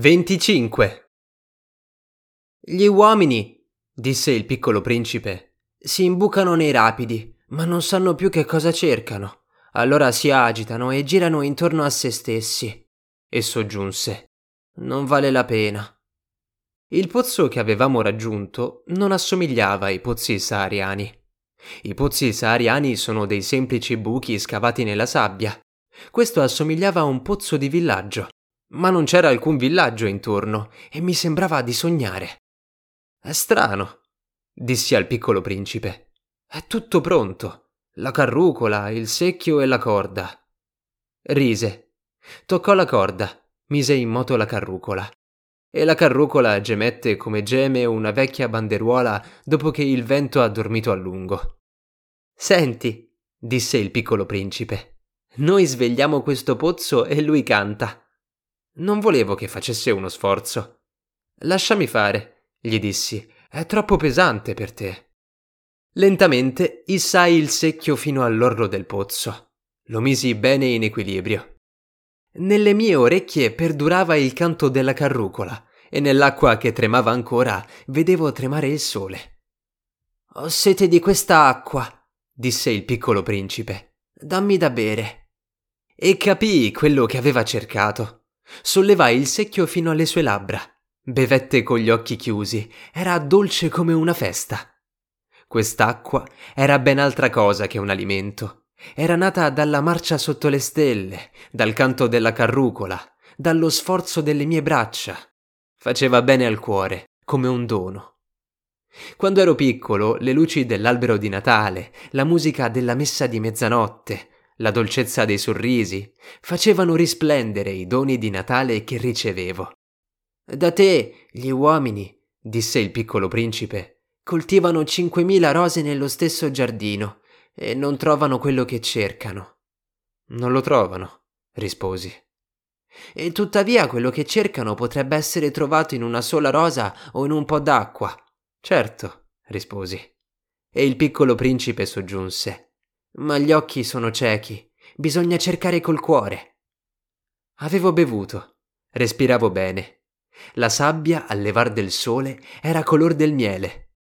25. Gli uomini, disse il piccolo principe, si imbucano nei rapidi, ma non sanno più che cosa cercano. Allora si agitano e girano intorno a se stessi. E soggiunse: Non vale la pena. Il pozzo che avevamo raggiunto non assomigliava ai pozzi sahariani. I pozzi sahariani sono dei semplici buchi scavati nella sabbia. Questo assomigliava a un pozzo di villaggio ma non c'era alcun villaggio intorno e mi sembrava di sognare. È strano, dissi al piccolo principe. È tutto pronto. La carrucola, il secchio e la corda. Rise. Toccò la corda, mise in moto la carrucola. E la carrucola gemette come geme una vecchia banderuola dopo che il vento ha dormito a lungo. Senti, disse il piccolo principe, noi svegliamo questo pozzo e lui canta. Non volevo che facesse uno sforzo. Lasciami fare, gli dissi, è troppo pesante per te. Lentamente issai il secchio fino all'orlo del pozzo. Lo misi bene in equilibrio. Nelle mie orecchie perdurava il canto della carrucola e nell'acqua che tremava ancora vedevo tremare il sole. Ho sete di questa acqua, disse il piccolo principe. Dammi da bere. E capii quello che aveva cercato. Sollevai il secchio fino alle sue labbra. Bevette con gli occhi chiusi. Era dolce come una festa. Quest'acqua era ben altra cosa che un alimento. Era nata dalla marcia sotto le stelle, dal canto della carrucola, dallo sforzo delle mie braccia. Faceva bene al cuore, come un dono. Quando ero piccolo, le luci dell'albero di Natale, la musica della messa di mezzanotte, la dolcezza dei sorrisi, facevano risplendere i doni di Natale che ricevevo. Da te, gli uomini, disse il piccolo principe, coltivano cinquemila rose nello stesso giardino e non trovano quello che cercano. Non lo trovano, risposi. E tuttavia quello che cercano potrebbe essere trovato in una sola rosa o in un po' d'acqua. Certo, risposi. E il piccolo principe soggiunse. Ma gli occhi sono ciechi, bisogna cercare col cuore. Avevo bevuto, respiravo bene. La sabbia al levar del sole era color del miele.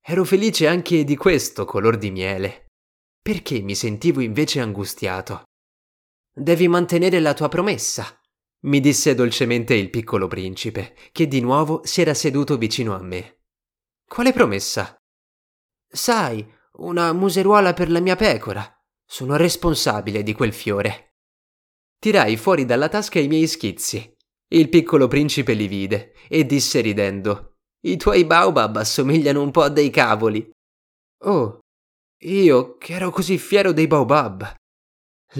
Ero felice anche di questo color di miele. Perché mi sentivo invece angustiato? Devi mantenere la tua promessa, mi disse dolcemente il piccolo principe, che di nuovo si era seduto vicino a me. Quale promessa? Sai, una museruola per la mia pecora. Sono responsabile di quel fiore. Tirai fuori dalla tasca i miei schizzi. Il piccolo principe li vide e disse ridendo: I tuoi baobab assomigliano un po' a dei cavoli. Oh, io che ero così fiero dei baobab.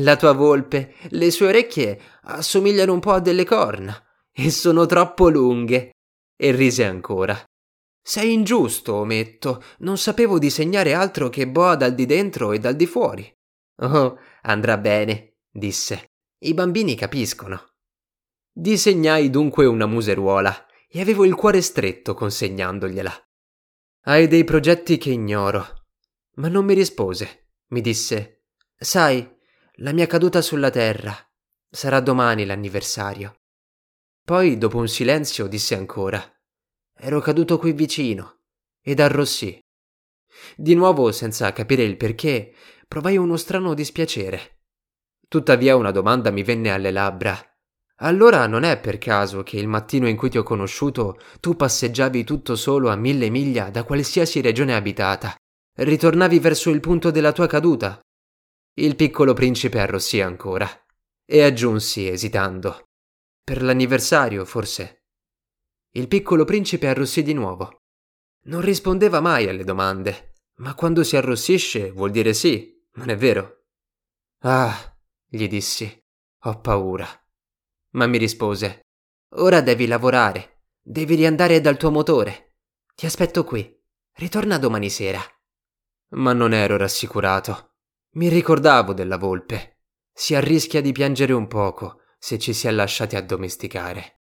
La tua volpe, le sue orecchie assomigliano un po' a delle corna e sono troppo lunghe. E rise ancora. Sei ingiusto, ometto. Non sapevo disegnare altro che boa dal di dentro e dal di fuori. Oh, andrà bene, disse. I bambini capiscono. Disegnai dunque una museruola e avevo il cuore stretto consegnandogliela. Hai dei progetti che ignoro. Ma non mi rispose. Mi disse: Sai, la mia caduta sulla terra. Sarà domani l'anniversario. Poi, dopo un silenzio, disse ancora: Ero caduto qui vicino ed arrossì. Di nuovo, senza capire il perché, provai uno strano dispiacere. Tuttavia una domanda mi venne alle labbra. Allora non è per caso che il mattino in cui ti ho conosciuto tu passeggiavi tutto solo a mille miglia da qualsiasi regione abitata. Ritornavi verso il punto della tua caduta. Il piccolo principe arrossì ancora e aggiunsi, esitando. Per l'anniversario, forse. Il piccolo principe arrossì di nuovo. Non rispondeva mai alle domande, ma quando si arrossisce vuol dire sì, non è vero? Ah, gli dissi, ho paura. Ma mi rispose, ora devi lavorare, devi riandare dal tuo motore. Ti aspetto qui, ritorna domani sera. Ma non ero rassicurato. Mi ricordavo della volpe. Si arrischia di piangere un poco se ci si è lasciati addomesticare.